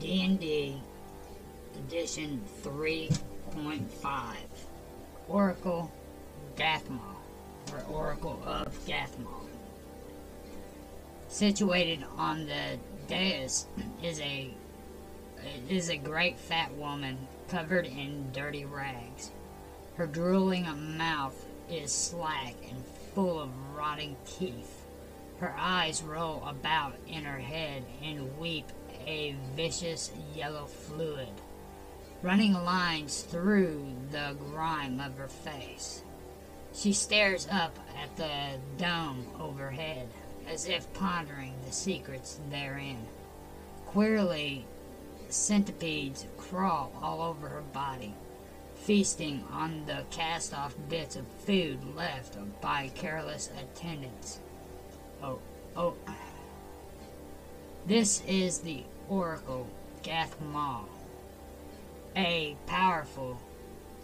D&D Edition 3.5 Oracle Gathmal, or Oracle of Gathmal. Situated on the dais is a is a great fat woman covered in dirty rags. Her drooling mouth is slack and full of rotting teeth. Her eyes roll about in her head and weep a vicious yellow fluid, running lines through the grime of her face. She stares up at the dome overhead, as if pondering the secrets therein. Queerly, centipedes crawl all over her body, feasting on the cast off bits of food left by careless attendants. Oh, oh. This is the Oracle Gath Mal, a powerful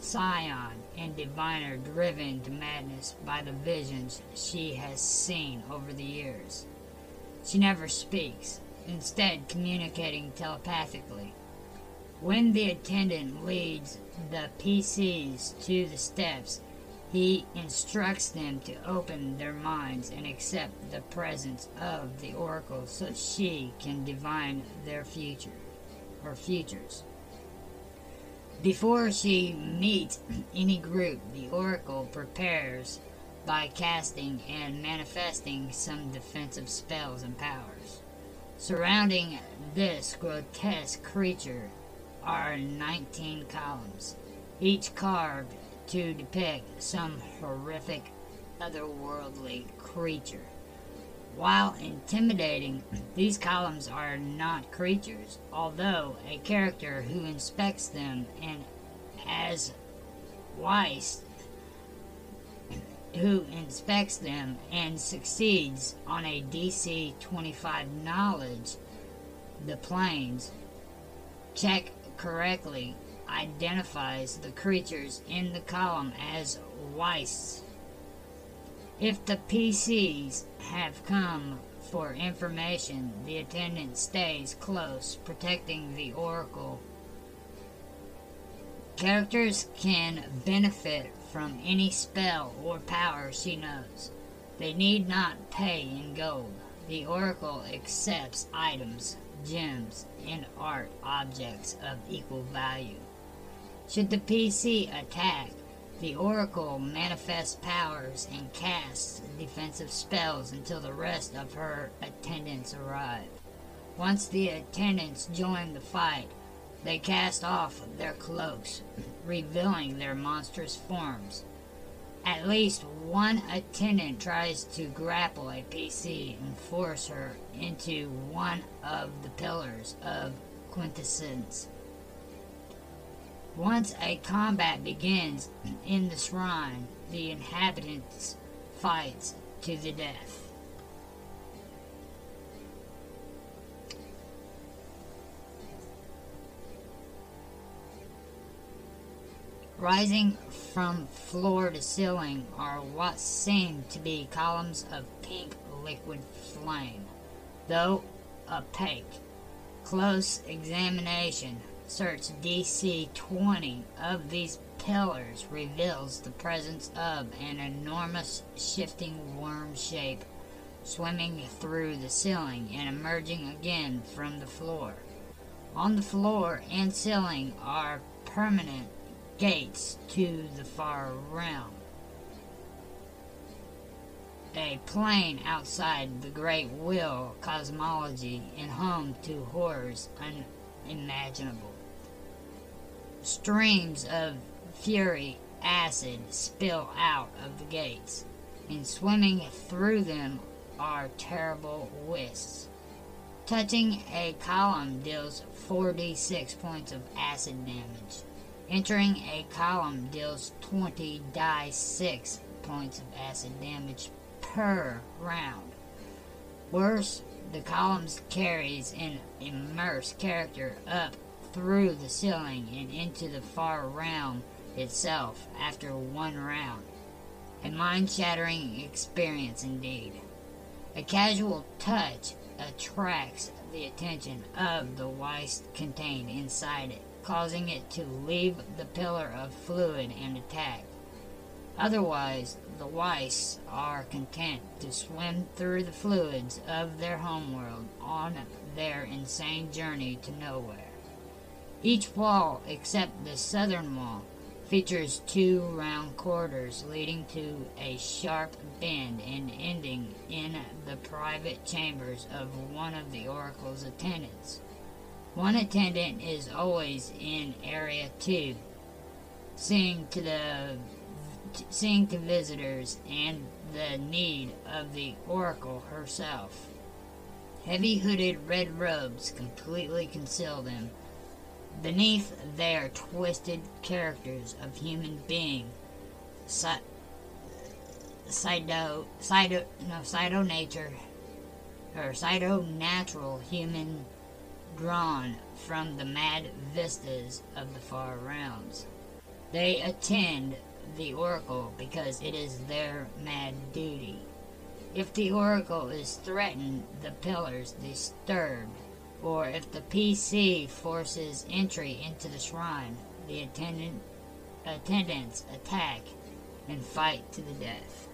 psion and diviner driven to madness by the visions she has seen over the years. She never speaks, instead communicating telepathically. When the attendant leads the PCs to the steps, he instructs them to open their minds and accept the presence of the oracle so she can divine their future or futures. Before she meets any group, the oracle prepares by casting and manifesting some defensive spells and powers. Surrounding this grotesque creature are 19 columns, each carved to depict some horrific otherworldly creature. While intimidating, these columns are not creatures, although a character who inspects them and as Weiss who inspects them and succeeds on a DC 25 knowledge the planes check correctly identifies the creatures in the column as Weiss. If the PCs have come for information, the attendant stays close, protecting the Oracle. Characters can benefit from any spell or power she knows. They need not pay in gold. The Oracle accepts items, gems, and art objects of equal value. Should the PC attack, the Oracle manifests powers and casts defensive spells until the rest of her attendants arrive. Once the attendants join the fight, they cast off their cloaks, revealing their monstrous forms. At least one attendant tries to grapple a PC and force her into one of the pillars of quintessence. Once a combat begins in the shrine, the inhabitants fight to the death. Rising from floor to ceiling are what seem to be columns of pink liquid flame, though opaque. Close examination Search DC 20 of these pillars reveals the presence of an enormous shifting worm shape swimming through the ceiling and emerging again from the floor. On the floor and ceiling are permanent gates to the far realm. A plane outside the great wheel cosmology and home to horrors unimaginable. Streams of fury acid spill out of the gates, and swimming through them are terrible wisps. Touching a column deals 4d6 points of acid damage. Entering a column deals 20 die 6 points of acid damage per round. Worse, the columns carries an immersed character up through the ceiling and into the far realm itself after one round. A mind shattering experience indeed. A casual touch attracts the attention of the Weiss contained inside it, causing it to leave the pillar of fluid and attack. Otherwise, the Weiss are content to swim through the fluids of their homeworld on their insane journey to nowhere. Each wall, except the southern wall, features two round corridors leading to a sharp bend and ending in the private chambers of one of the Oracle's attendants. One attendant is always in Area 2, seeing to the seeing to visitors and the need of the Oracle herself. Heavy hooded red robes completely conceal them. Beneath their twisted characters of human being, Cydo, Cydo, no, Cydo nature, or Cydo natural human drawn from the mad vistas of the far realms. They attend the Oracle because it is their mad duty. If the Oracle is threatened, the pillars disturbed, or if the PC forces entry into the shrine, the attendant, attendants attack and fight to the death.